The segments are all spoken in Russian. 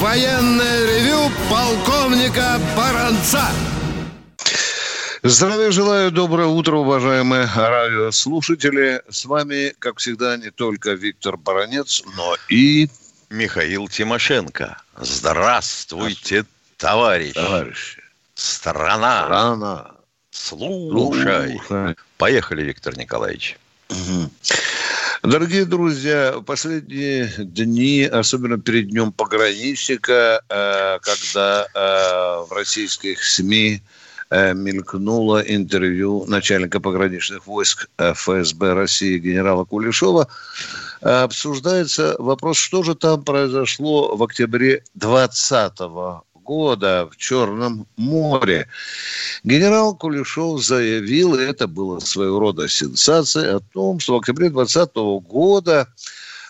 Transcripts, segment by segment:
военное ревю полковника Баранца. Здравия желаю, доброе утро, уважаемые радиослушатели. С вами, как всегда, не только Виктор Баранец, но и... Михаил Тимошенко. Здравствуйте, товарищи. Товарищи. Страна. Страна. Слушай. Слушай. Поехали, Виктор Николаевич. Дорогие друзья, последние дни, особенно перед Днем пограничника, э, когда э, в российских СМИ э, мелькнуло интервью начальника пограничных войск ФСБ России генерала Кулешова, обсуждается вопрос, что же там произошло в октябре 2020 года в Черном море. Генерал Кулешов заявил, и это было своего рода сенсация, о том, что в октябре 2020 года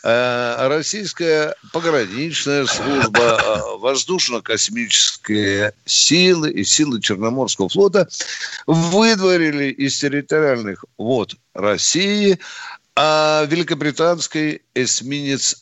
э, российская пограничная служба, э, воздушно-космические силы и силы Черноморского флота выдворили из территориальных вод России а великобританский эсминец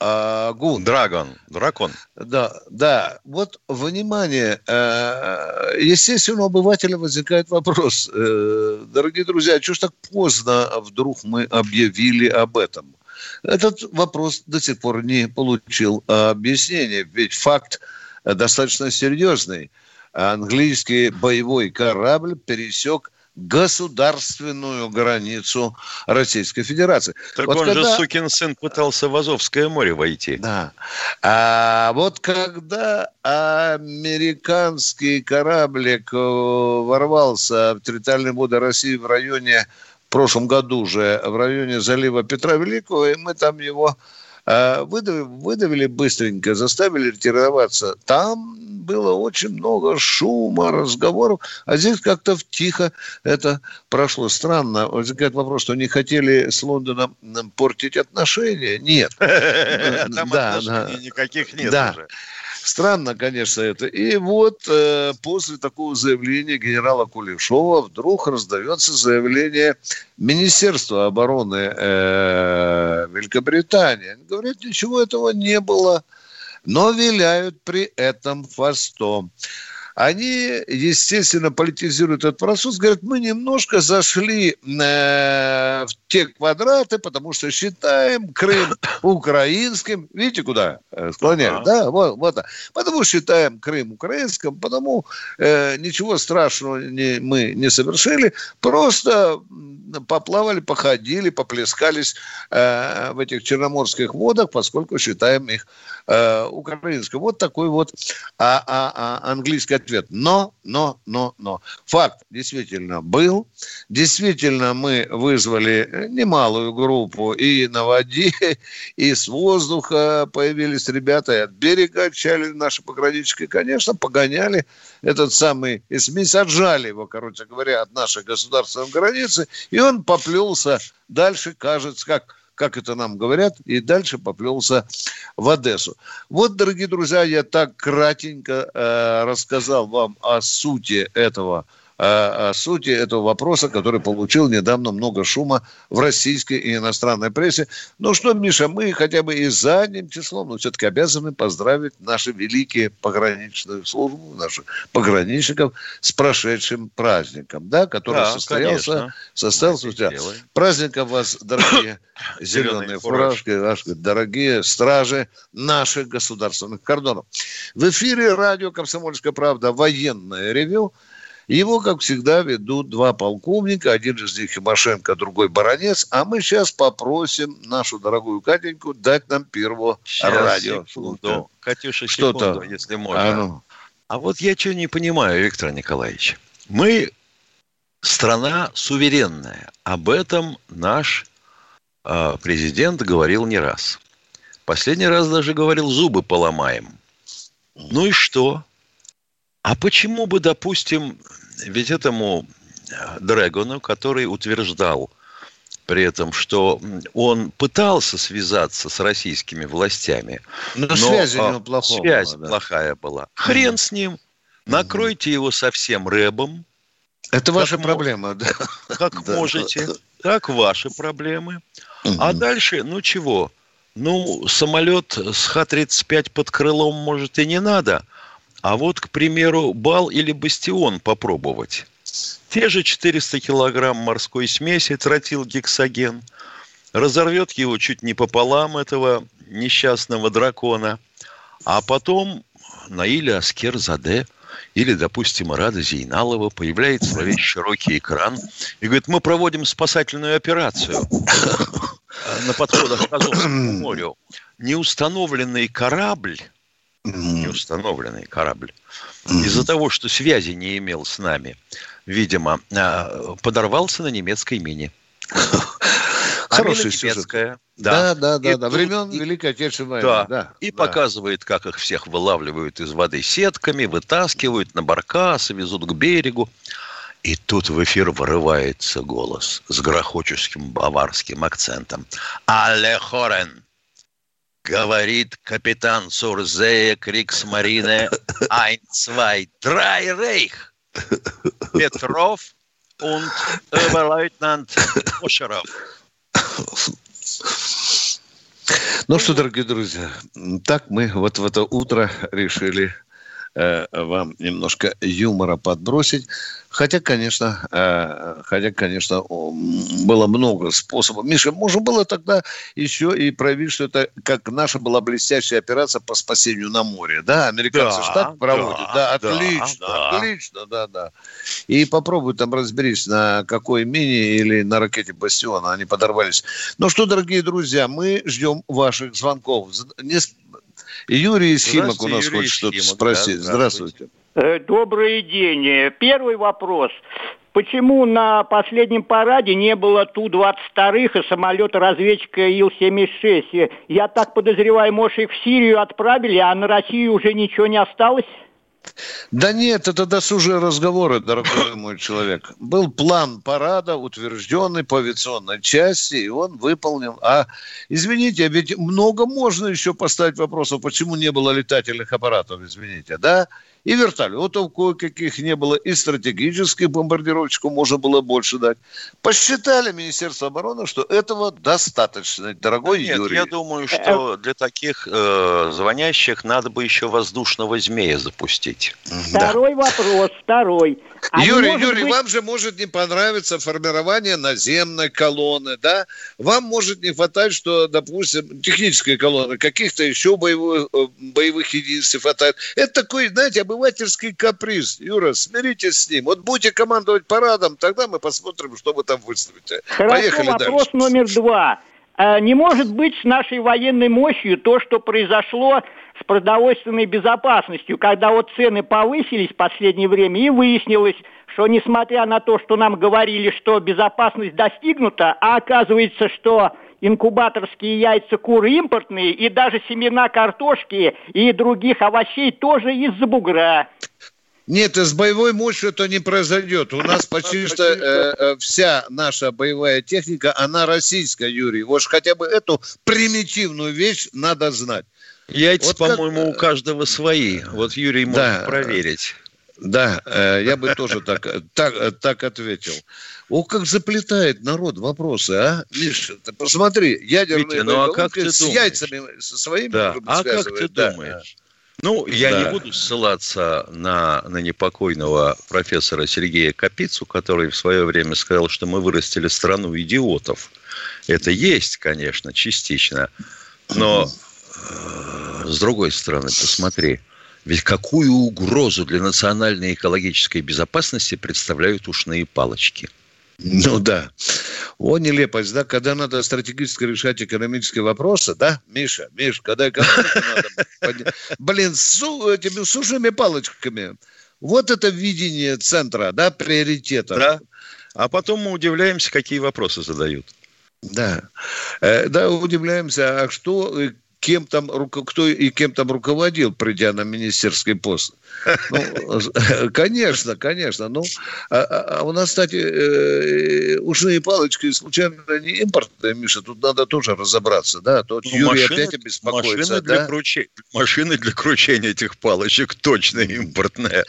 Драгун. Драгон. Дракон. Да, да. Вот, внимание, э, естественно, у обывателя возникает вопрос. э, Дорогие друзья, а что ж так поздно вдруг мы объявили об этом? Этот вопрос до сих пор не получил объяснения, ведь факт достаточно серьезный. Английский боевой корабль пересек государственную границу Российской Федерации. Так Вот он же, когда- сукин сын, пытался в Азовское море войти. да. А вот когда американский кораблик э, ворвался в территориальные воды России в районе, в прошлом году же, в районе залива Петра Великого, и мы там его выдавили, выдавили быстренько, заставили ретироваться. Там было очень много шума, разговоров, а здесь как-то тихо это прошло. Странно. Возникает вопрос, что не хотели с Лондоном портить отношения? Нет. Там отношений никаких нет уже. Странно, конечно, это. И вот э, после такого заявления генерала Кулешова вдруг раздается заявление Министерства обороны э, Великобритании. Они говорят, ничего этого не было, но виляют при этом хвостом. Они, естественно, политизируют этот процесс, говорят, мы немножко зашли э, в те квадраты, потому что считаем Крым украинским. Видите, куда э, склоняют? Да, вот, вот. Потому считаем Крым украинским, потому э, ничего страшного не, мы не совершили, просто поплавали, походили, поплескались э, в этих черноморских водах, поскольку считаем их э, украинским. Вот такой вот а, а, а, английский ответ. Но, но, но, но. Факт действительно был. Действительно мы вызвали э, немалую группу и на воде, и с воздуха появились ребята, и от берега отчали наши пограничники. Конечно, погоняли этот самый эсминец, отжали его, короче говоря, от нашей государственной границы, и он поплелся дальше, кажется, как как это нам говорят, и дальше поплелся в Одессу. Вот, дорогие друзья, я так кратенько э, рассказал вам о сути этого о сути этого вопроса, который получил недавно много шума в российской и иностранной прессе. Ну что, Миша, мы хотя бы и задним числом, но все-таки обязаны поздравить наши великие пограничную службу, наших пограничников с прошедшим праздником, да, который Да, состоялся, конечно. состоялся у тебя. Праздником вас, дорогие Зеленые фуражки, ваши дорогие стражи наших государственных кордонов. В эфире радио «Комсомольская правда» военное ревю. Его, как всегда, ведут два полковника. Один из них Тимошенко, другой Баранец. А мы сейчас попросим нашу дорогую Катеньку дать нам первого Сейчас, радио. секунду. Катюша, Что-то. если можно. А ну. А вот я что не понимаю, Виктор Николаевич. Мы страна суверенная. Об этом наш э, президент говорил не раз. Последний раз даже говорил, зубы поломаем. Ну и что? А почему бы, допустим, ведь этому Дрэгону, который утверждал при этом, что он пытался связаться с российскими властями. Но, но связь у него плохая Связь была, да. плохая была. Хрен mm с ним. Накройте mm его совсем рэбом. Это ваша проблема, да. Как да. можете. Так ваши проблемы. mm А дальше, ну чего? Ну, самолет с Х-35 под крылом, может, и не надо. А вот, к примеру, Бал или Бастион попробовать. Те же 400 килограмм морской смеси тротилгексоген разорвет его чуть не пополам, этого несчастного дракона, а потом Наиля Аскер Заде или, допустим, Рада Зейналова появляется во весь широкий экран и говорит, мы проводим спасательную операцию на подходах к Азовскому морю. Неустановленный корабль, неустановленный корабль, из-за того, что связи не имел с нами, видимо, а, подорвался на немецкой мине. Хорошая немецкая. Да, да, да, да. Времен Великой Отечественной войны. Да, да и да. показывает, как их всех вылавливают из воды сетками, вытаскивают на баркасы, везут к берегу. И тут в эфир вырывается голос с грохочущим баварским акцентом. «Алле Хорен!» Говорит капитан Сурзея Криксмарине Айн Цвай Драй Рейх. Петров und Oberleutnant Кошеров. Ну что, дорогие друзья, так мы вот в это утро решили э, вам немножко юмора подбросить. Хотя, конечно, э, хотя, конечно, было много способов. Миша, можно было тогда еще и проявить, что это как наша была блестящая операция по спасению на море. Да, американцы да, штат проводят. Да, да отлично, да. отлично, да, да. И попробуй там разберись, на какой мини или на ракете Бастиона они подорвались. Ну что, дорогие друзья, мы ждем ваших звонков. Не... Юрий Схимок у нас Юрий хочет что-то спросить. Да, здравствуйте. здравствуйте. Э, добрый день. Первый вопрос. Почему на последнем параде не было Ту-22 и самолета-разведчика Ил-76? Я так подозреваю, может, их в Сирию отправили, а на Россию уже ничего не осталось? Да нет, это досужие разговоры, дорогой мой человек. Был план парада, утвержденный по авиационной части, и он выполнен. А, извините, ведь много можно еще поставить вопросов, почему не было летательных аппаратов, извините, да? И вертолетов кое-каких не было, и стратегических бомбардировщиков можно было больше дать. Посчитали Министерство обороны, что этого достаточно, дорогой Нет, Юрий. я думаю, что для таких э, звонящих надо бы еще воздушного змея запустить. Второй да. вопрос, второй. А Юрий, Юрий, быть... вам же может не понравиться формирование наземной колонны, да? Вам может не хватать, что, допустим, технической колонны, каких-то еще боевых, э, боевых единиц не хватает. Это такой, знаете, обывательский каприз. Юра, смиритесь с ним. Вот будете командовать парадом, тогда мы посмотрим, что вы там выставите. Хорошо, Поехали вопрос дальше. номер два. А, не может быть с нашей военной мощью то, что произошло с продовольственной безопасностью, когда вот цены повысились в последнее время и выяснилось, что несмотря на то, что нам говорили, что безопасность достигнута, а оказывается, что инкубаторские яйца куры импортные и даже семена картошки и других овощей тоже из-за бугра. Нет, с боевой мощью это не произойдет. У нас почти что э, э, вся наша боевая техника, она российская, Юрий. Вот хотя бы эту примитивную вещь надо знать. Яйца, вот по-моему, как... у каждого свои. Вот Юрий может да, проверить. Да, э, я бы тоже так, так, так ответил. О, как заплетает народ вопросы, а? Миша, ты посмотри, ядерные Витя, ну, а как ты с думаешь? яйцами со своими да. А как ты да. думаешь? Ну, я да. не буду ссылаться на, на непокойного профессора Сергея Капицу, который в свое время сказал, что мы вырастили страну идиотов. Это есть, конечно, частично. Но э, с другой стороны, посмотри, ведь какую угрозу для национальной экологической безопасности представляют ушные палочки – ну да. О, нелепость, да, когда надо стратегически решать экономические вопросы, да, Миша, Миш, когда экономику надо... Блин, с этими сушими палочками. Вот это видение центра, да, приоритета. Да. А потом мы удивляемся, какие вопросы задают. Да. Э, да, удивляемся, а что, кем там, кто и кем там руководил, придя на министерский пост. Ну, конечно, конечно. Ну, а, а, а у нас, кстати, э, ушные палочки случайно не импортные, Миша, тут надо тоже разобраться, да? Тут ну, Юрий машины, опять обеспокоится, машины да? Для круче... Машины для кручения этих палочек точно импортные.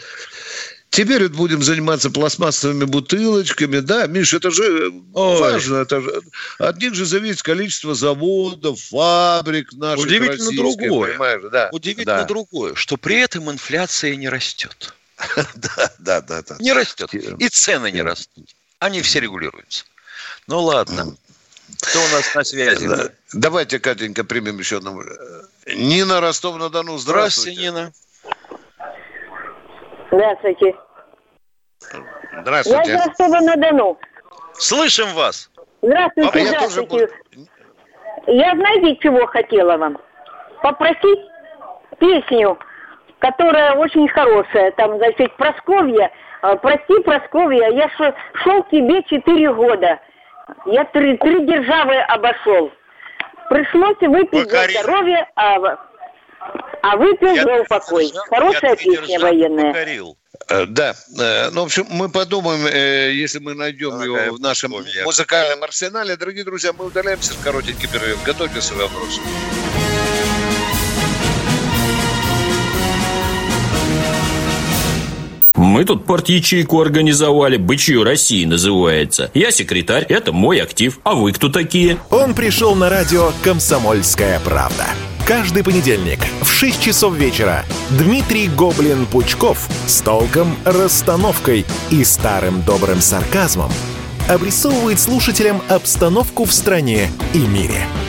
Теперь вот будем заниматься пластмассовыми бутылочками. Да, Миш, это же Ой. важно. Это же, от них же зависит количество заводов, фабрик наших Удивительно другое. Да. Удивительно да. другое, что при этом инфляция не растет. Да, да, да. Не растет. И цены не растут. Они все регулируются. Ну ладно. Кто у нас на связи? Давайте, Катенька, примем еще одного. Нина Ростов-на-Дону. Здравствуйте. Здравствуйте, Нина. Здравствуйте. Здравствуйте. Я из Ростова-на-Дону. Слышим вас. Здравствуйте, а здравствуйте. Я, тоже... я знаете, чего хотела вам? Попросить песню, которая очень хорошая. Там, значит, Просковья. А, прости, Просковья, я шел к тебе четыре года. Я три, три державы обошел. Пришлось выпить Покорил. за здоровье, а а выпил я, за упокой. Хорошая песня военная. Покорил. Э, да, э, ну, в общем, мы подумаем, э, если мы найдем Дорогая его в нашем помня. музыкальном арсенале. Дорогие друзья, мы удаляемся в коротенький перерыв. Готовьте свои вопросы. Мы тут порт-ячейку организовали, «Бычью России» называется. Я секретарь, это мой актив. А вы кто такие? Он пришел на радио «Комсомольская правда». Каждый понедельник в 6 часов вечера Дмитрий Гоблин-Пучков с толком, расстановкой и старым добрым сарказмом обрисовывает слушателям обстановку в стране и мире –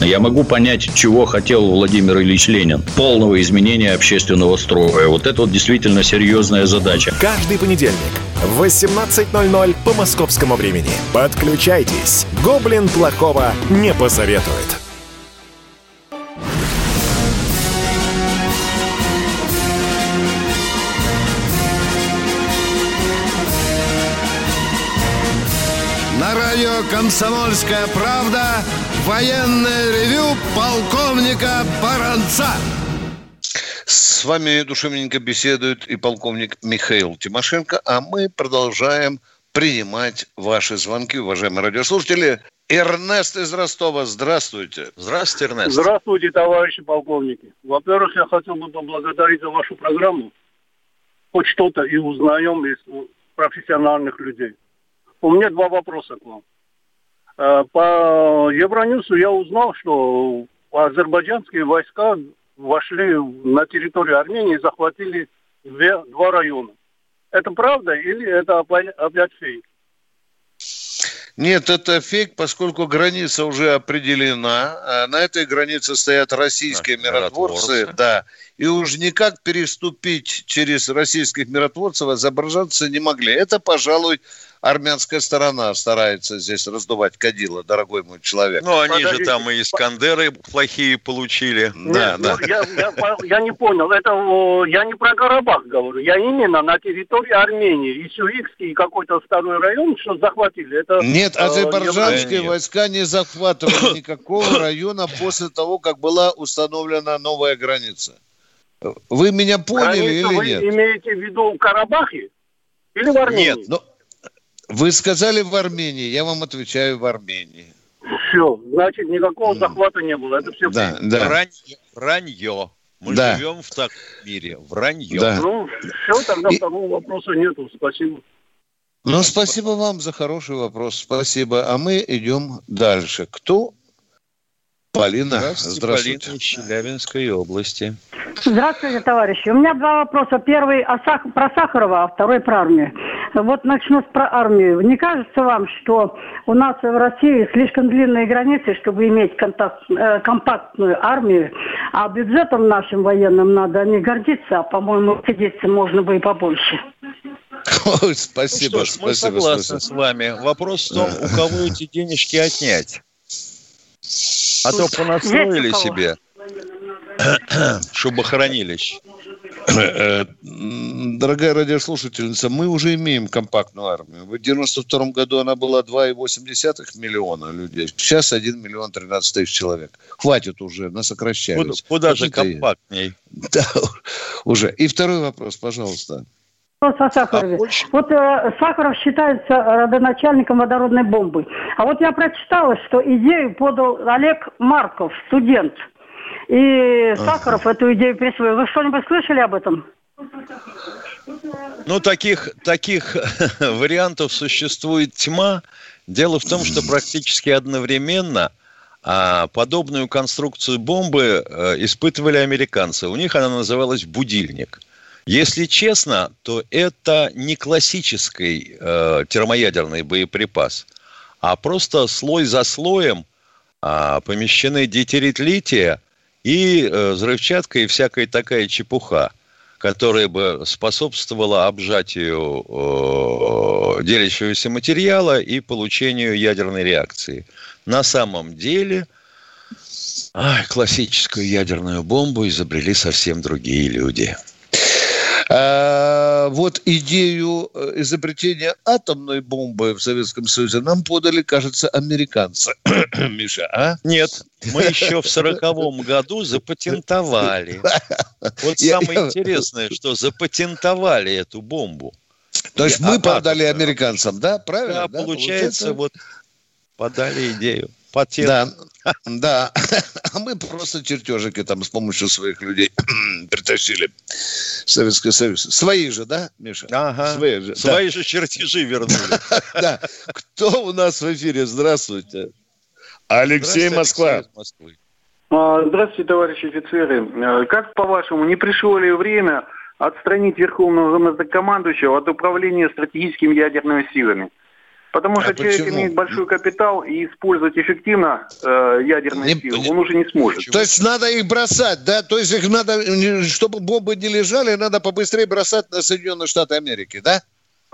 Я могу понять, чего хотел Владимир Ильич Ленин. Полного изменения общественного строя. Вот это вот действительно серьезная задача. Каждый понедельник в 18.00 по московскому времени. Подключайтесь. Гоблин плохого не посоветует. На радио «Комсомольская правда» Военное ревю полковника Баранца. С вами душевненько беседует и полковник Михаил Тимошенко, а мы продолжаем принимать ваши звонки, уважаемые радиослушатели. Эрнест из Ростова, здравствуйте. Здравствуйте, Эрнест. Здравствуйте, товарищи полковники. Во-первых, я хотел бы поблагодарить за вашу программу. Хоть что-то и узнаем из профессиональных людей. У меня два вопроса к вам. Э, по Евроньюсу я узнал, что азербайджанские войска вошли на территорию Армении и захватили две, два района. Это правда или это опять фейк? Нет, это фейк, поскольку граница уже определена. А на этой границе стоят российские миротворцы, миротворцы, да. И уж никак переступить через российских миротворцев азербайджанцы не могли. Это, пожалуй, армянская сторона старается здесь раздувать кадила, дорогой мой человек. Ну, они Подождите. же там и Искандеры плохие получили. Нет, да, ну, да. Я, я, я не понял, это я не про Карабах говорю, я именно на территории Армении, и Сюикский, и какой-то второй район, что захватили. Это, Нет, э, азербайджанские э, войска не захватывали никакого района после того, как была установлена новая граница. Вы меня поняли Границу или вы нет? Вы имеете в виду Карабахе или в Армении? Нет, но вы сказали в Армении, я вам отвечаю в Армении. Все, значит, никакого захвата не было. Это все да, да. Вранье. Вранье. Мы да. живем в таком мире. Вранье. Да. Ну, все, тогда И... второго вопроса нету. Спасибо. Ну, спасибо вам за хороший вопрос. Спасибо. А мы идем дальше. Кто? Полина. Здравствуйте. Здравствуйте. Полина из Челябинской области. Здравствуйте, товарищи. У меня два вопроса. Первый о сах... про Сахарова, а второй про армию. Вот начну про армию. Не кажется вам, что у нас в России слишком длинные границы, чтобы иметь контакт, э, компактную армию, а бюджетом нашим военным надо не гордиться, а, по-моему, сидеться можно бы и побольше. Ой, спасибо, ну что ж, спасибо. Мы согласны спасибо. с вами. Вопрос в том, у кого эти денежки отнять. А то понастроили себе шубохранилищ. Э, дорогая радиослушательница, мы уже имеем компактную армию. В 92 году она была 2,8 миллиона людей. Сейчас 1 миллион 13 тысяч человек. Хватит уже, нас сокращались. Куда, куда же компактней? Да, уже. И второй вопрос, пожалуйста. Вопрос о Сахарове. А вот э, Сахаров считается родоначальником водородной бомбы. А вот я прочитала, что идею подал Олег Марков, студент – и Сахаров эту идею присвоил. Вы что-нибудь слышали об этом? Ну, таких, таких вариантов существует тьма. Дело в том, что практически одновременно а, подобную конструкцию бомбы а, испытывали американцы. У них она называлась «будильник». Если честно, то это не классический э, термоядерный боеприпас, а просто слой за слоем э, помещены дейтерит лития и э, взрывчатка и всякая такая чепуха, которая бы способствовала обжатию э, делящегося материала и получению ядерной реакции. На самом деле ай, классическую ядерную бомбу изобрели совсем другие люди. А, вот идею э, изобретения атомной бомбы в Советском Союзе нам подали, кажется, американцы. Миша, а? Нет, мы еще в сороковом году запатентовали. Вот самое интересное, что запатентовали эту бомбу. То есть мы подали американцам, да? Правильно? Да, получается, вот подали идею патент. Да, да. А мы просто чертежики там с помощью своих людей притащили. Советский Союз. Свои же, да, Миша? Ага. Свои же, Свои да. же чертежи вернули. Да. Кто у нас в эфире? Здравствуйте. Алексей Москва. А, здравствуйте, товарищи офицеры. А, как по-вашему, не пришло ли время отстранить Верховного главнокомандующего от управления стратегическими ядерными силами? Потому что а человек почему? имеет большой капитал и использовать эффективно э, ядерные не, силы он уже не сможет. Почему? То есть надо их бросать, да? То есть их надо, чтобы бомбы не лежали, надо побыстрее бросать на Соединенные Штаты Америки, да?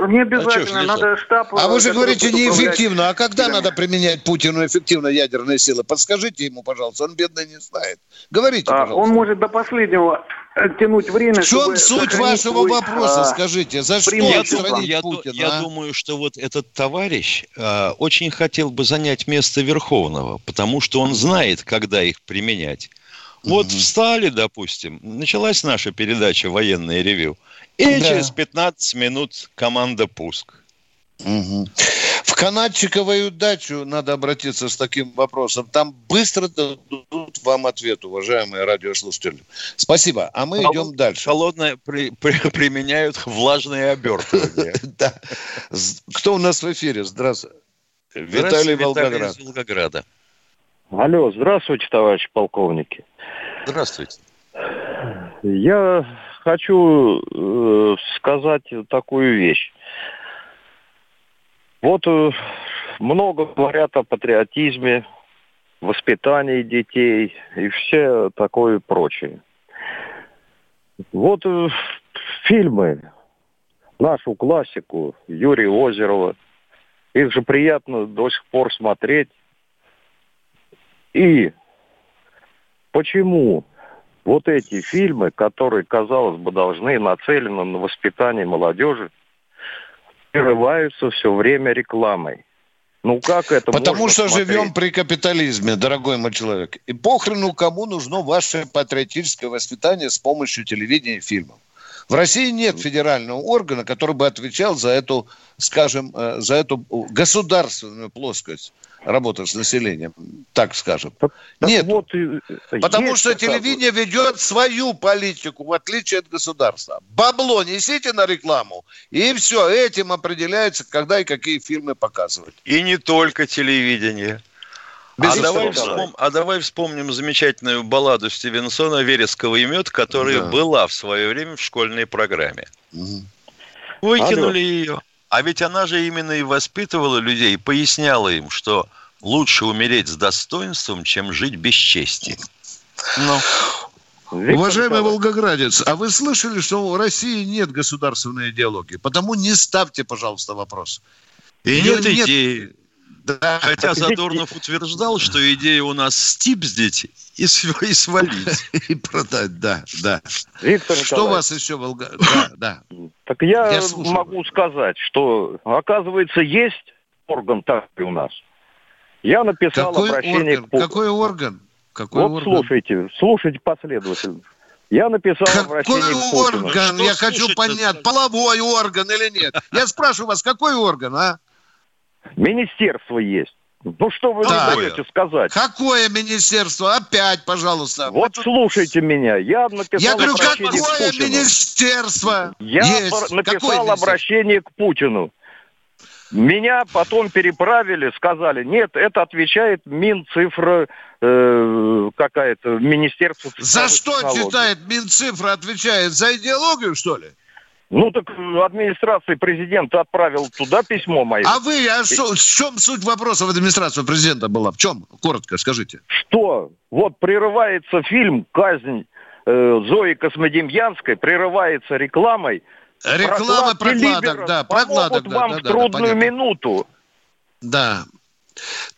Не обязательно, а надо штаб... А вы же говорите неэффективно. А когда силами? надо применять Путину эффективно ядерные силы? Подскажите ему, пожалуйста, он бедный не знает. Говорите, а, пожалуйста. Он может до последнего тянуть время, В чем суть вашего свой, вопроса, а, скажите? За что я, я, Путина? Я а? думаю, что вот этот товарищ а, очень хотел бы занять место Верховного, потому что он знает, когда их применять. Вот угу. встали, допустим, началась наша передача «Военное ревю», и да. через 15 минут команда «Пуск». Угу. В канатчиковую дачу надо обратиться с таким вопросом. Там быстро дадут вам ответ, уважаемые радиослушатели. Спасибо. А мы Холод... идем дальше. Холодное при, при, применяют влажные обертывания. Да. Кто у нас в эфире? Здравствуйте. Виталий Волгоград. Волгограда. Алло, здравствуйте, товарищи полковники. Здравствуйте. Я хочу э, сказать такую вещь. Вот э, много говорят о патриотизме, воспитании детей и все такое прочее. Вот э, фильмы, нашу классику Юрия Озерова, их же приятно до сих пор смотреть. И почему вот эти фильмы, которые, казалось бы, должны нацелены на воспитание молодежи, прерываются все время рекламой. Ну как это Потому что смотреть? живем при капитализме, дорогой мой человек. И похрену, кому нужно ваше патриотическое воспитание с помощью телевидения и фильмов. В России нет федерального органа, который бы отвечал за эту, скажем, э, за эту государственную плоскость работы с населением, так скажем. Так, нет. Вот, потому что телевидение ведет свою политику, в отличие от государства. Бабло несите на рекламу, и все, этим определяется, когда и какие фильмы показывать. И не только телевидение. А давай, вспом... а давай вспомним замечательную балладу Стивенсона «Вересковый мед», которая да. была в свое время в школьной программе. Угу. Выкинули Алло. ее. А ведь она же именно и воспитывала людей, поясняла им, что лучше умереть с достоинством, чем жить без чести. Ну. Виктор Уважаемый Николаевич. Волгоградец, а вы слышали, что в России нет государственной идеологии? Потому не ставьте, пожалуйста, вопрос. И нет, нет идеи. Да. Хотя Задорнов утверждал, что идея у нас стипздить и, и свалить. И продать, да, да. Виктор Что у вас еще, Волга... Да, да. Так я, я могу сказать, что, оказывается, есть орган так у нас. Я написал Какой обращение орган? к Какой орган? Какой вот орган? слушайте, слушайте последовательно. Я написал какой обращение к Путину. орган? Я хочу понять, половой орган или нет. Я спрашиваю вас, какой орган, а? Министерство есть. Ну что вы да. хотите сказать? Какое министерство? Опять, пожалуйста. Вот слушайте меня. Я написал Я говорю, какое министерство? Я есть. написал какое обращение к Путину. Меня потом переправили, сказали, нет, это отвечает Минцифра э, какая-то, Министерство За что читает Минцифра, отвечает? За идеологию, что ли? Ну так администрация президента отправил туда письмо мое. А вы, а что, в чем суть вопроса в администрации президента была? В чем? Коротко скажите. Что? Вот прерывается фильм «Казнь э, Зои Космодемьянской», прерывается рекламой. Реклама прокладок, да, прокладок. Да, вам да, в трудную да, минуту. Да.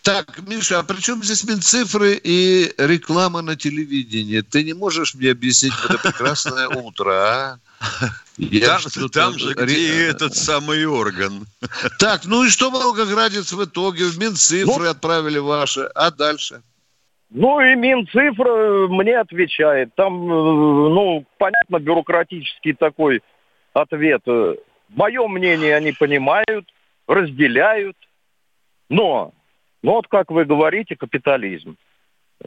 Так, Миша, а при чем здесь Минцифры и реклама на телевидении? Ты не можешь мне объяснить это прекрасное утро, а? Я там, там же, где этот самый орган. Так, ну и что Волгоградец в итоге? В Минцифры ну, отправили ваши, а дальше? Ну и Минцифра мне отвечает. Там, э, ну, понятно, бюрократический такой ответ. Мое мнение они понимают, разделяют. Но, ну вот как вы говорите, капитализм.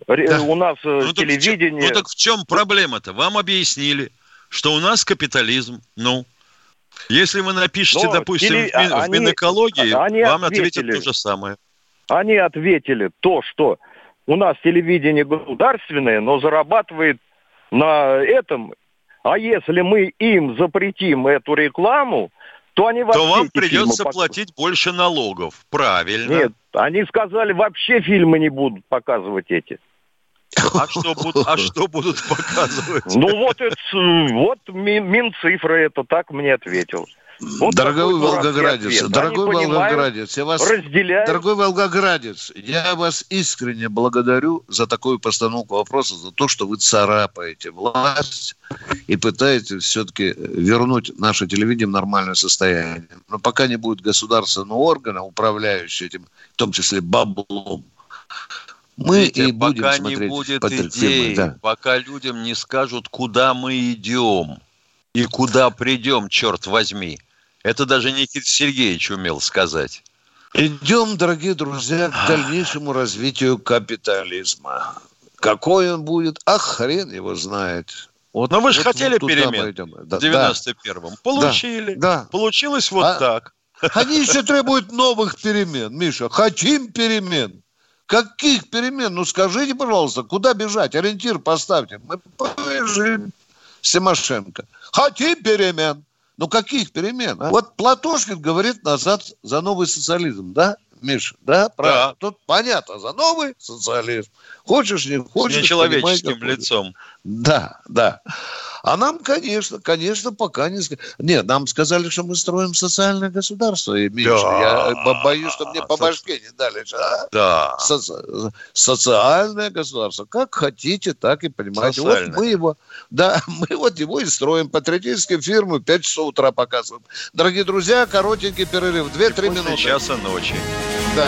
Да. У нас ну, телевидение... Так, ну так в чем проблема-то? Вам объяснили что у нас капитализм. Ну, если вы напишете, Но допустим, теле... в, Мин... они... в Минэкологии, они вам ответили... ответят то же самое. Они ответили то, что у нас телевидение государственное, но зарабатывает на этом. А если мы им запретим эту рекламу, то они вообще... То вам придется фильмы... платить больше налогов. Правильно. Нет, они сказали, вообще фильмы не будут показывать эти. А что, будут, а что будут показывать? Ну вот, это, вот Минцифра это так мне ответил. Вот дорогой Волгоградец, дорогой Они Волгоградец, я вас, разделяют. дорогой Волгоградец, я вас искренне благодарю за такую постановку вопроса, за то, что вы царапаете власть и пытаетесь все-таки вернуть наше телевидение в нормальное состояние. Но пока не будет государственного органа, управляющего этим, в том числе баблом, мы Видите, и будем пока смотреть не будет идей, да. пока людям не скажут, куда мы идем и куда придем, черт возьми. Это даже Никита Сергеевич умел сказать. Идем, дорогие друзья, к дальнейшему развитию капитализма. Какой он будет, а хрен его знает. Вот, Но вы же вот, хотели вот перемен да, в 91-м. Получили. Да, Получилось вот а, так. Они еще требуют новых перемен, Миша. Хотим перемен. Каких перемен? Ну скажите, пожалуйста, куда бежать? Ориентир поставьте. Мы побежим. Симошенко. Хотим перемен. Ну каких перемен? А? Вот Платошкин говорит назад за новый социализм, да? Миша, да? Правильно. Да. Тут понятно, за новый социализм. Хочешь, не хочешь. С нечеловеческим лицом. Да, да. А нам, конечно, конечно, пока не... Нет, нам сказали, что мы строим социальное государство. И, Миша, да. я боюсь, что мне по башке не дали. А? Да. Соци... Социальное государство. Как хотите, так и понимаете. Вот мы его, да, мы вот его и строим. Патриотические фирмы 5 часов утра показываем. Дорогие друзья, коротенький перерыв. 2-3 минуты. часа ночи. Да.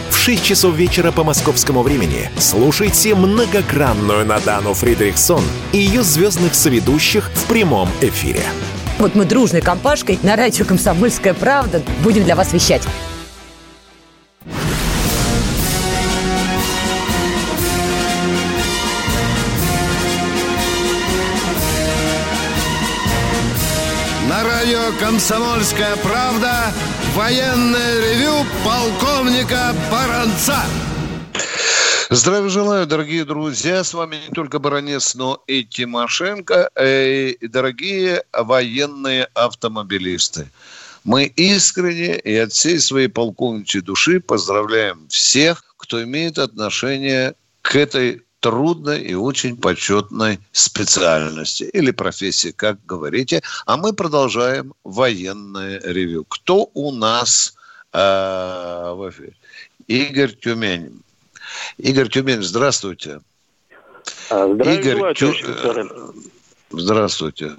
6 часов вечера по московскому времени слушайте многогранную Надану Фридрихсон и ее звездных соведущих в прямом эфире. Вот мы дружной компашкой на радио «Комсомольская правда» будем для вас вещать. На радио «Комсомольская правда» военное ревю полковника Баранца. Здравия желаю, дорогие друзья. С вами не только Баранец, но и Тимошенко, и дорогие военные автомобилисты. Мы искренне и от всей своей полковничьей души поздравляем всех, кто имеет отношение к этой трудной и очень почетной специальности или профессии, как говорите. А мы продолжаем военное ревю. Кто у нас э, в эфире? Игорь Тюмень. Игорь Тюмень, здравствуйте. А, здравия Игорь, Тю... Здравствуйте.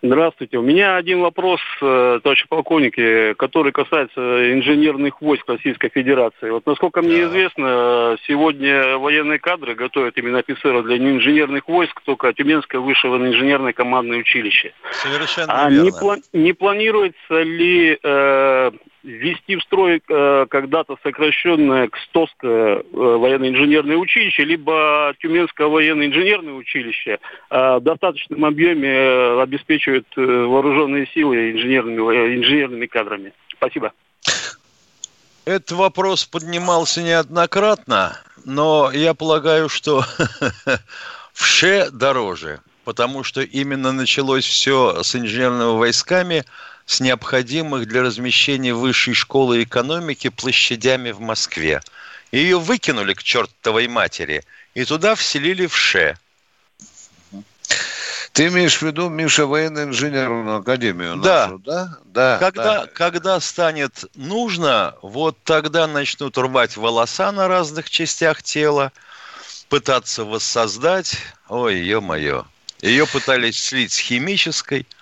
Здравствуйте. У меня один вопрос, э, товарищ полковник, который касается инженерных войск Российской Федерации. Вот насколько мне известно, сегодня военные кадры готовят именно офицеров для инженерных войск, только Тюменское высшее инженерное командное училище. Совершенно а верно. Не, пла- не планируется ли э, ввести в строй э, когда-то сокращенное КСТОСское э, военно-инженерное училище, либо Тюменское военно-инженерное училище э, в достаточном объеме э, обеспечивает э, вооруженные силы инженерными, э, инженерными кадрами. Спасибо. Этот вопрос поднимался неоднократно, но я полагаю, что вше дороже, потому что именно началось все с инженерными войсками – с необходимых для размещения высшей школы экономики площадями в Москве. Ее выкинули к чертовой матери и туда вселили в ШЕ. Ты имеешь в виду, Миша, военно-инженерную академию да. нашу, да? Да. Когда, да. когда станет нужно, вот тогда начнут рвать волоса на разных частях тела, пытаться воссоздать. Ой, ё-моё. Ее пытались слить с химической –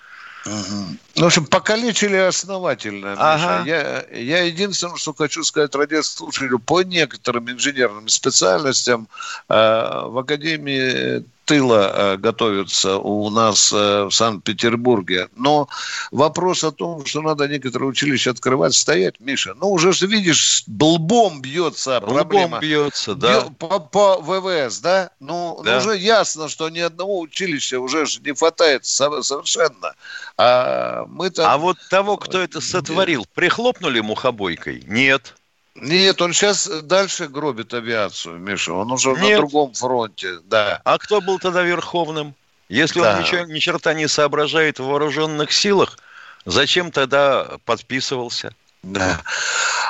Угу. В общем, покалечили основательно, Миша. Ага. Я, я единственное, что хочу сказать радиослушателю, по некоторым инженерным специальностям э, в Академии тыла э, готовятся у нас э, в Санкт-Петербурге. Но вопрос о том, что надо некоторые училища открывать, стоять, Миша, ну уже же видишь, лбом бьется лбом проблема. бьется, да. По, по ВВС, да? Ну, да. ну, уже ясно, что ни одного училища уже же не хватает совершенно. А мы там... А вот того, кто это сотворил, прихлопнули мухобойкой? Нет. Нет, он сейчас дальше гробит авиацию, Миша. Он уже Нет. на другом фронте, да. А кто был тогда верховным? Если да. он ничего, ни черта не соображает в вооруженных силах, зачем тогда подписывался? Да.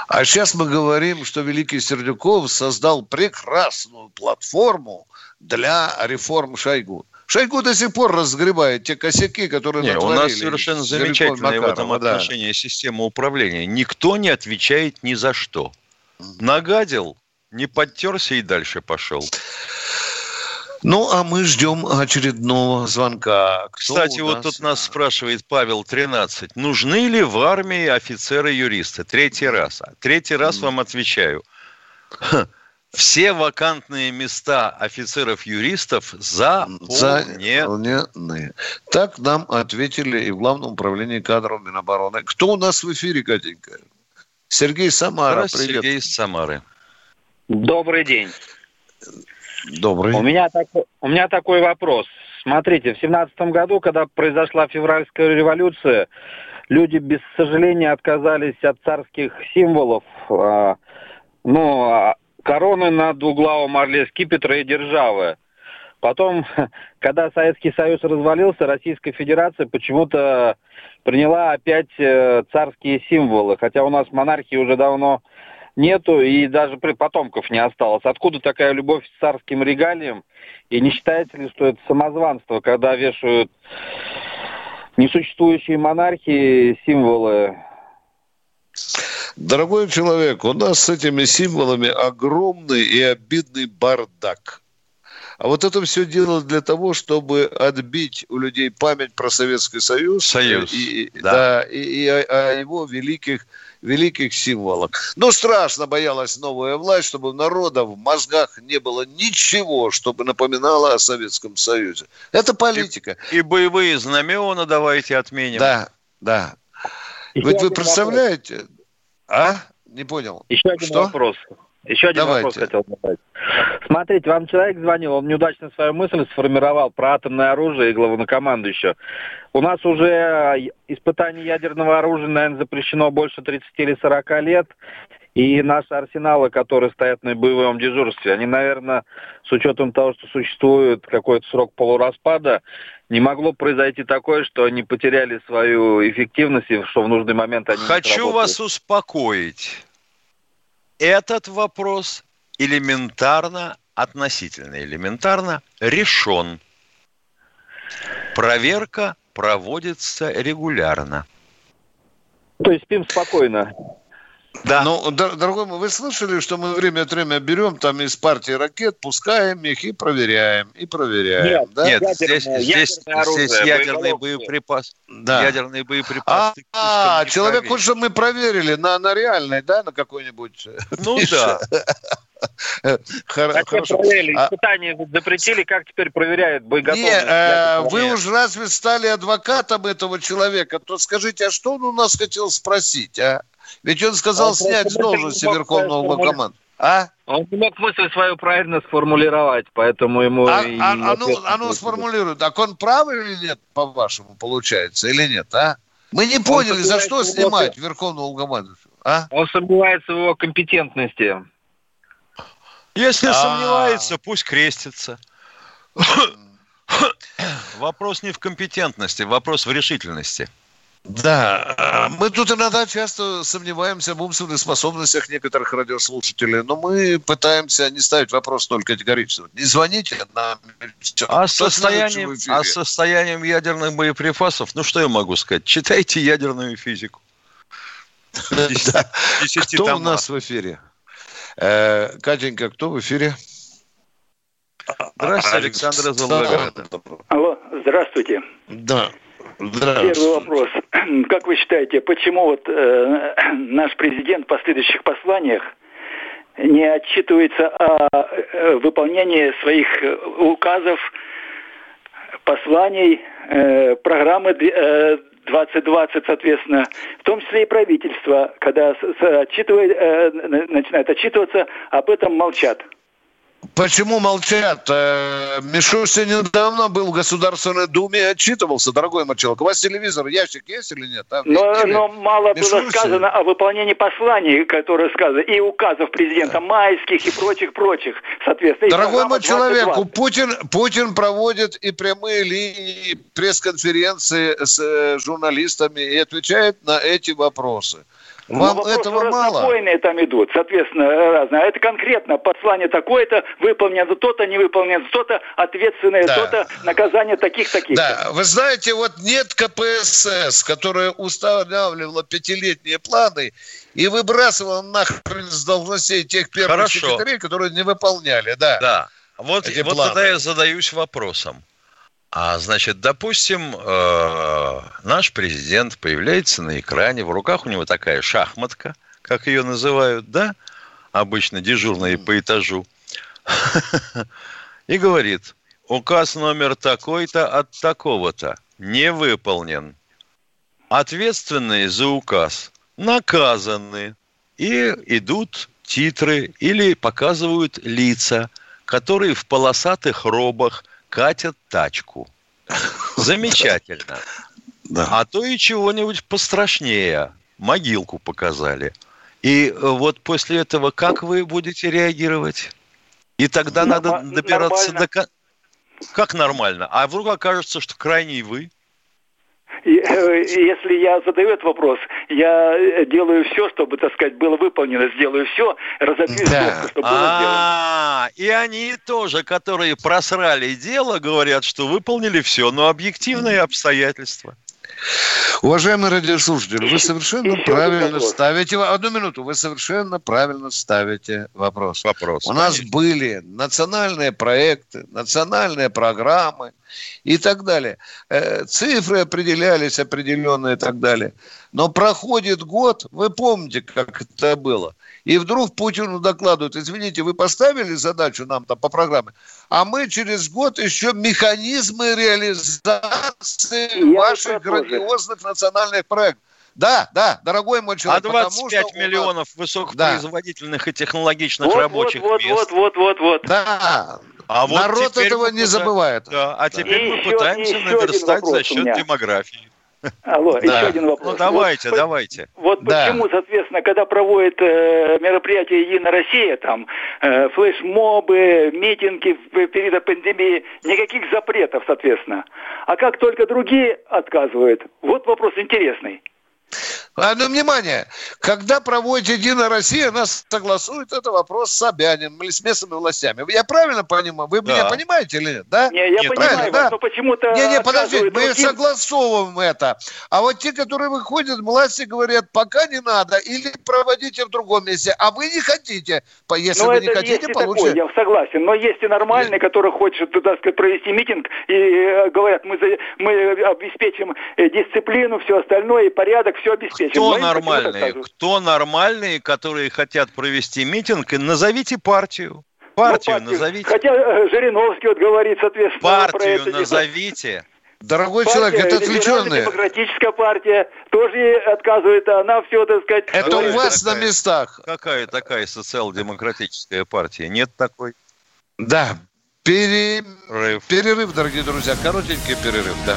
А сейчас мы говорим, что Великий Сердюков создал прекрасную платформу для реформ Шойгу. Шойгу до сих пор разгребает те косяки, которые не, натворили. У нас совершенно замечательная Макарова, в этом да. отношении система управления. Никто не отвечает ни за что. Нагадил, не подтерся и дальше пошел. Ну, а мы ждем очередного звонка. Кто Кстати, вот тут нас спрашивает Павел 13. Нужны ли в армии офицеры-юристы? Третий раз. Третий раз вам отвечаю все вакантные места офицеров-юристов заполнены. Так нам ответили и в Главном управлении кадров Минобороны. Кто у нас в эфире, Катенька? Сергей Самара, привет. Сергей из Самары. Добрый день. Добрый. У меня, такой, у меня такой вопрос. Смотрите, в семнадцатом году, когда произошла февральская революция, люди без сожаления отказались от царских символов. А, ну, а короны над угловым орле скипетра и державы. Потом, когда Советский Союз развалился, Российская Федерация почему-то приняла опять э, царские символы, хотя у нас монархии уже давно нету и даже потомков не осталось. Откуда такая любовь к царским регалиям? И не считается ли, что это самозванство, когда вешают несуществующие монархии символы Дорогой человек, у нас с этими символами огромный и обидный бардак. А вот это все дело для того, чтобы отбить у людей память про Советский Союз. Союз, и, да. да и, и о, о его великих великих символов. Но страшно боялась новая власть, чтобы у народа в мозгах не было ничего, чтобы напоминало о Советском Союзе. Это политика. И, и боевые знамена давайте отменим. Да, да. Ведь вы представляете... А? Не понял. Еще один Что? вопрос. Еще один Давайте. вопрос хотел задать. Смотрите, вам человек звонил, он неудачно свою мысль сформировал про атомное оружие и главнокомандующего. У нас уже испытание ядерного оружия, наверное, запрещено больше 30 или 40 лет. И наши арсеналы, которые стоят на боевом дежурстве, они, наверное, с учетом того, что существует какой-то срок полураспада, не могло произойти такое, что они потеряли свою эффективность, и что в нужный момент они Хочу вас успокоить. Этот вопрос элементарно, относительно элементарно решен. Проверка проводится регулярно. То есть спим спокойно. Да. Ну, дорогой мой, вы слышали, что мы время от времени берем там из партии ракет, пускаем их и проверяем, и проверяем, нет, да? Нет, здесь, здесь, оружие, здесь ядерный боеприпас. Да. Ядерный боеприпас. А, а человек хочет, чтобы мы проверили на, на реальной, да, на какой-нибудь... Ну да. Хорошо. проверили, а испытания запретили, как теперь проверяют боеготовность? Не, э, вы уже разве стали адвокатом этого человека, то скажите, а что он у нас хотел спросить, а? Ведь он сказал он снять с должности Верховного главкоманда. А? Он не мог мысль свою правильно сформулировать, поэтому ему... А, и а, а, ну, а ну сформулирует, так он прав или нет, по-вашему, получается, или нет, а? Мы не поняли, за что снимать его... Верховного главкомандующего, а? Он сомневается в его компетентности. Если а. сомневается, пусть крестится. Вопрос не в компетентности, вопрос в решительности. Да, мы тут иногда часто сомневаемся в умственных способностях некоторых радиослушателей, но мы пытаемся не ставить вопрос столь категорично. Не звоните нам. А, состоянием, а состоянием ядерных боеприпасов, ну что я могу сказать? Читайте ядерную физику. Кто у нас в эфире? Э, Катенька, кто в эфире? Здравствуйте, Александр из Алло, здравствуйте. Да. Первый вопрос. Как вы считаете, почему вот э, наш президент в последующих посланиях не отчитывается о э, выполнении своих указов, посланий, э, программы э, 2020, соответственно, в том числе и правительство, когда отчитывает, э, начинает отчитываться, об этом молчат. Почему молчат? Э, Мишустин недавно был в Государственной Думе и отчитывался, дорогой мой человек. У вас телевизор, ящик есть или нет? А, но, но мало Мишустин? было сказано о выполнении посланий, которые сказаны, и указов президента майских и прочих-прочих, соответственно. Дорогой мой человек, Путин, Путин проводит и прямые линии пресс-конференции с э, журналистами и отвечает на эти вопросы. Вам ну, этого мало? Там идут, соответственно, разные. А это конкретно послание такое-то, выполнено то-то, не выполнено то-то, ответственное да. то-то, наказание таких-таких. Да, вы знаете, вот нет КПСС, которая устанавливала пятилетние планы и выбрасывала нахрен с должностей тех первых Хорошо. секретарей, которые не выполняли. Да, да. Вот, вот тогда я задаюсь вопросом. А значит, допустим, э, наш президент появляется на экране, в руках у него такая шахматка, как ее называют, да, обычно дежурные по этажу, и говорит, указ номер такой-то от такого-то не выполнен. Ответственные за указ наказаны и идут титры или показывают лица, которые в полосатых робах – катят тачку. Замечательно. Да. А то и чего-нибудь пострашнее. Могилку показали. И э, вот после этого как вы будете реагировать? И тогда Норм... надо добираться нормально. до... Как нормально? А вдруг окажется, что крайний вы? Э, если я задаю этот вопрос, я э, делаю все, чтобы, так сказать, было выполнено, сделаю все, разобью да. чтобы было сделано. А, и они тоже, которые просрали дело, говорят, что выполнили все, но объективные обстоятельства. Уважаемый радиослушатель, вы совершенно Еще правильно ставите... Одну минуту. Вы совершенно правильно ставите вопрос. Вопрос. У нас были национальные проекты, национальные программы – и так далее. Э, цифры определялись определенные и так далее. Но проходит год, вы помните, как это было, и вдруг Путину докладывают, извините, вы поставили задачу нам там по программе, а мы через год еще механизмы реализации Я ваших грандиозных национальных проектов. Да, да, дорогой мой человек. А 25 потому, миллионов нас... высокопроизводительных да. и технологичных вот, рабочих вот, мест. Вот, вот, вот, вот. Да. А вот Народ этого не забывает. Да, а теперь и мы еще, пытаемся наверстать за счет демографии. Алло, да. еще один вопрос. Ну, давайте, вот, давайте. Вот да. почему, соответственно, когда проводят э, мероприятие «Единая Россия», там, э, флешмобы, митинги в период пандемии, никаких запретов, соответственно. А как только другие отказывают, вот вопрос интересный. А, ну, внимание, когда проводит Единая Россия, нас согласует это вопрос с Собяниным или с местными властями. Я правильно понимаю? Вы да. меня понимаете или нет? Да? Не, я нет, понимаю, да? но почему-то Не, не, подождите, мы другим... согласовываем это. А вот те, которые выходят, власти говорят, пока не надо, или проводите в другом месте, а вы не хотите. Если но вы не хотите, получите. Такое, я согласен, но есть и нормальные, нет. которые хотят, так сказать, провести митинг и э, говорят, мы, за, мы обеспечим э, дисциплину, все остальное, и порядок, все обеспечим Кто нормальные? Кто нормальные, которые хотят провести митинг? Назовите партию. Партию, ну, партию. назовите. Хотя э, Жириновский вот говорит, соответственно, партию про это назовите. Дорогой партия, человек, это отвлеченные. Демократическая партия тоже отказывает, а она все, так сказать... Это у вас такая, на местах. Какая такая социал-демократическая партия? Нет такой? Да. Перерыв. Перерыв, дорогие друзья. Коротенький перерыв, да.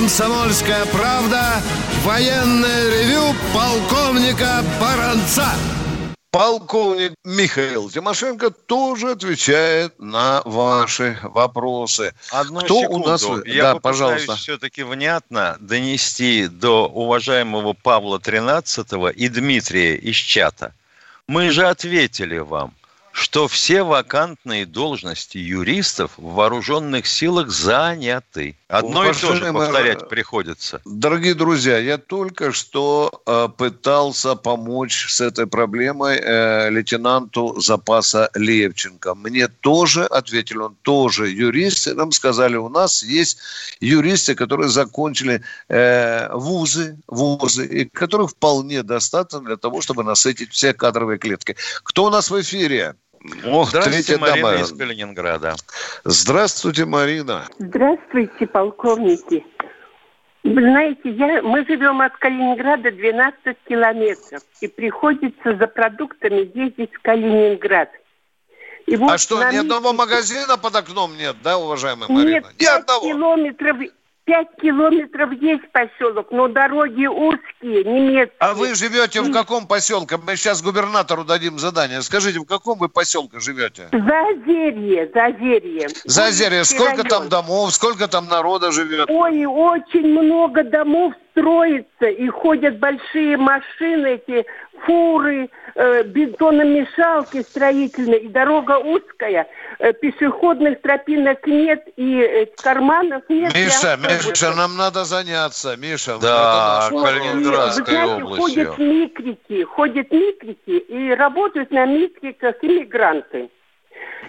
«Комсомольская правда» военное ревю полковника Баранца. Полковник Михаил Тимошенко тоже отвечает на ваши вопросы. Одну Кто секунду. у нас? Я да, пожалуйста. все-таки внятно донести до уважаемого Павла XIII и Дмитрия из чата. Мы же ответили вам что все вакантные должности юристов в вооруженных силах заняты. Одно Уважаемые, и то же повторять приходится. Дорогие друзья, я только что э, пытался помочь с этой проблемой э, лейтенанту запаса Левченко. Мне тоже ответили, он тоже юрист. И нам сказали, у нас есть юристы, которые закончили э, вузы, вузы, и которых вполне достаточно для того, чтобы насытить все кадровые клетки. Кто у нас в эфире? Ох, Здравствуйте, Марина дама. из Калининграда. Здравствуйте, Марина. Здравствуйте, полковники. Вы знаете, я, мы живем от Калининграда 12 километров, и приходится за продуктами ездить в Калининград. И вот а что, ни одного магазина под окном нет, да, уважаемая Марина? Нет, ни одного. километров Пять километров есть поселок, но дороги узкие, немецкие. А вы живете в каком поселке? Мы сейчас губернатору дадим задание. Скажите, в каком вы поселке живете? Зазерье, Зазерье. Зазерье. Сколько там домов, сколько там народа живет? Ой, очень много домов строится, и ходят большие машины, эти фуры, э, бетономешалки строительные, и дорога узкая, э, пешеходных тропинок нет, и э, карманов нет. Миша, Миша, нам надо заняться, Миша. Да, это Калининградской областью. Ходят микрики, ходят микрики, и работают на микриках иммигранты.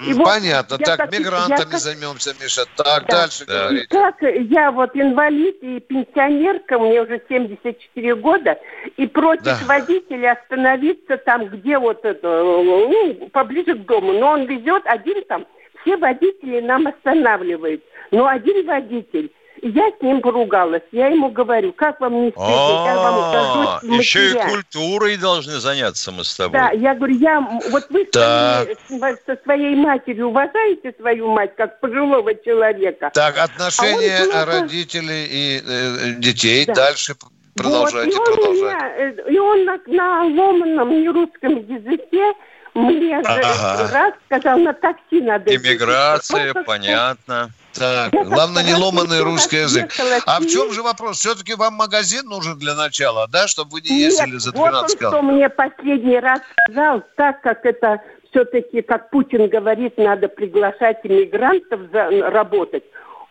И Понятно. Вот так, так, мигрантами я, займемся, Миша. Так, да. дальше да. говорите. как я вот инвалид и пенсионерка, мне уже 74 года, и просит да. водителя остановиться там, где вот это, ну, поближе к дому. Но он везет один там, все водители нам останавливают. Но один водитель я с ним поругалась. Я ему говорю, как вам не стыдно, я вам а, Еще и культурой должны заняться мы с тобой. Да, я говорю, я, вот вы со своей матерью уважаете свою мать, как пожилого человека. Так, отношения а родителей и э, детей дальше продолжайте, вот, и продолжайте. Меня, э, и он на, на ломаном нерусском языке мне ага. раз сказал, на такси надо. Иммиграция, понятно. Так, главное не ломанный русский язык. А в чем же вопрос? Все-таки вам магазин нужен для начала, да, чтобы вы не ездили Нет, за 12 вот он, что мне последний раз сказал, так как это все-таки, как Путин говорит, надо приглашать иммигрантов за, работать.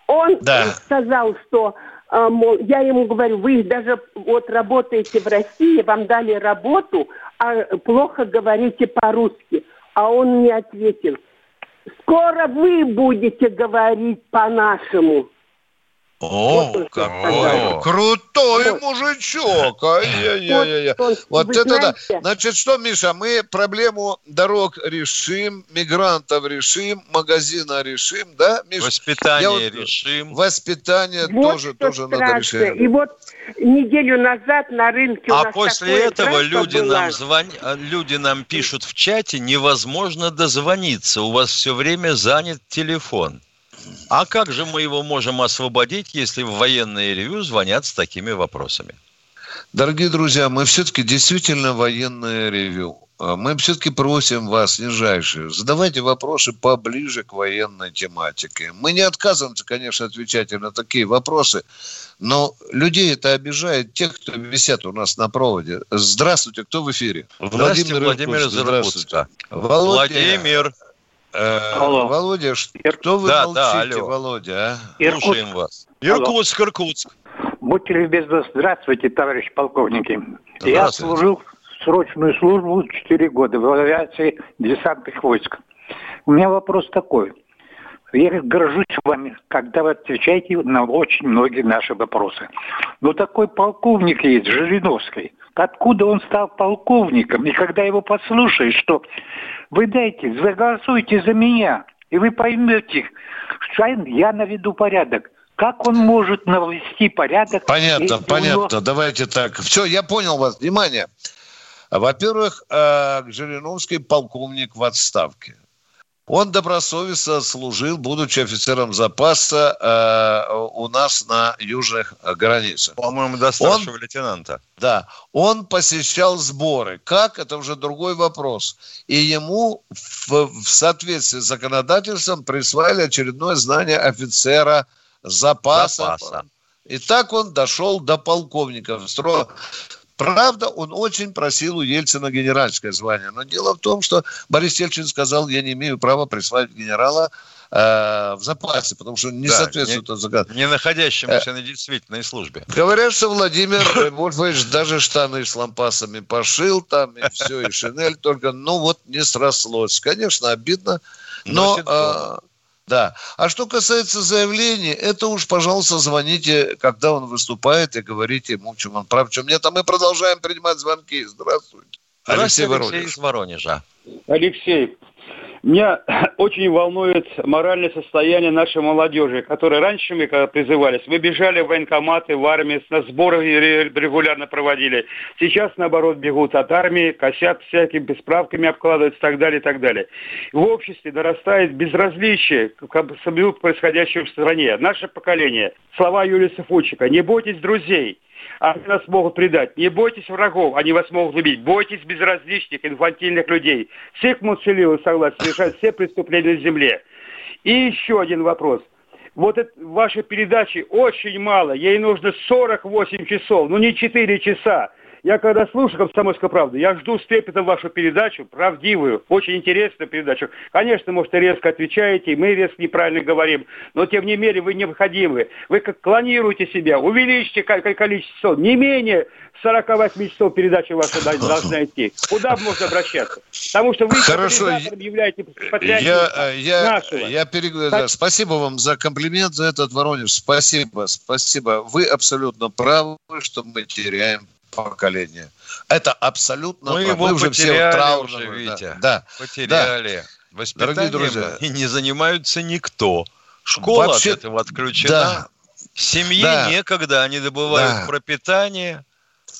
Он да. сказал, что а, мол, я ему говорю, вы даже вот работаете в России, вам дали работу, а плохо говорите по-русски. А он мне ответил – Скоро вы будете говорить по-нашему. О, вот какой крутой вот. мужичок! Ай-яй-яй-яй. Вот, вот это знаете, да. Значит, что, Миша, мы проблему дорог решим, мигрантов решим, магазина решим, да, Миша? Воспитание вот, решим. Воспитание вот тоже, тоже надо решить. И вот неделю назад на рынке А после этого люди нам, звон... люди нам пишут в чате, невозможно дозвониться, у вас все время занят телефон. А как же мы его можем освободить, если в военное ревю звонят с такими вопросами? Дорогие друзья, мы все-таки действительно военное ревю. А мы все-таки просим вас, нижайшие, задавайте вопросы поближе к военной тематике. Мы не отказываемся, конечно, отвечать на такие вопросы, но людей это обижает, тех, кто висят у нас на проводе. Здравствуйте, кто в эфире? Здравствуйте, Владимир, Владимир Здравствуйте. Володя, Владимир. Э, Алло. Володя, что вы да, молчите, да, алло. Володя? А? Слушаем вас. Иркутск, алло. Иркутск. Будьте любезны, здравствуйте, товарищ полковники. Я служил срочную службу 4 года в авиации десантных войск. У меня вопрос такой. Я горжусь вами, когда вы отвечаете на очень многие наши вопросы. Но такой полковник есть, Жириновский. Откуда он стал полковником? И когда его послушаешь, что вы дайте, заголосуйте за меня, и вы поймете, что я наведу порядок. Как он может навести порядок? Понятно, понятно. Него... Давайте так. Все, я понял вас. Внимание. Во-первых, э, Жириновский полковник в отставке. Он добросовестно служил, будучи офицером запаса э, у нас на южных границах. По-моему, до старшего он, лейтенанта. Да. Он посещал сборы. Как? Это уже другой вопрос. И ему в, в соответствии с законодательством присвоили очередное знание офицера запаса. запаса. И так он дошел до полковника. Правда, он очень просил у Ельцина генеральское звание. Но дело в том, что Борис Ельцин сказал, я не имею права присваивать генерала э, в запасе, потому что не да, соответствует не, загаду. Не находящемуся э, на действительной службе. Говорят, что Владимир Вольфович даже штаны с лампасами пошил там, и все, и шинель, только, ну вот не срослось. Конечно, обидно, но... Да. А что касается заявления, это уж, пожалуйста, звоните, когда он выступает, и говорите ему, чем он прав, чем нет. А мы продолжаем принимать звонки. Здравствуйте. Здравствуйте, Алексей, Алексей из Воронежа. Алексей, меня очень волнует моральное состояние нашей молодежи, которая раньше мы, когда призывались, мы бежали в военкоматы, в армии, на сборы регулярно проводили. Сейчас, наоборот, бегут от армии, косят всякими бесправками, обкладываются и так далее, и так далее. В обществе дорастает безразличие к происходящему в стране. Наше поколение, слова Юлиса Фучика, не бойтесь друзей, они нас могут предать. Не бойтесь врагов, они вас могут убить. Бойтесь безразличных, инфантильных людей. Всех молчаливых согласен совершать все преступления на земле. И еще один вопрос. Вот это, вашей передачи очень мало. Ей нужно 48 часов, ну не 4 часа. Я когда слушаю «Комсомольскую правду», я жду с трепетом вашу передачу, правдивую, очень интересную передачу. Конечно, может, резко отвечаете, и мы резко неправильно говорим, но, тем не менее, вы необходимы. Вы как клонируете себя, увеличьте количество, не менее 48 часов передачи ваша должна идти. Куда можно обращаться? Потому что вы Хорошо. являетесь я, я, нашего. Я перег... так... Спасибо вам за комплимент, за этот Воронеж. Спасибо, спасибо. Вы абсолютно правы, что мы теряем поколение. Это абсолютно мы Его мы уже все траурные. Уже, Витя. Да, потеряли. Да. Воспитанием Дорогие друзья. И не занимаются никто. Школа Вообще... от этого отключена. Да. Семье да. некогда, они добывают да. пропитание.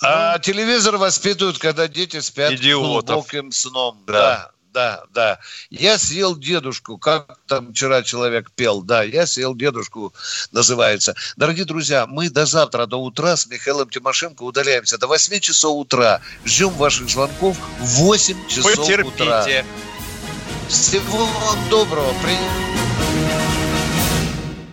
А телевизор воспитывают, когда дети спят Идиотов. глубоким сном. Да. да да, да. Я съел дедушку, как там вчера человек пел, да, я съел дедушку, называется. Дорогие друзья, мы до завтра, до утра с Михаилом Тимошенко удаляемся. До 8 часов утра. Ждем ваших звонков в 8 часов Потерпите. утра. Всего вам доброго. При...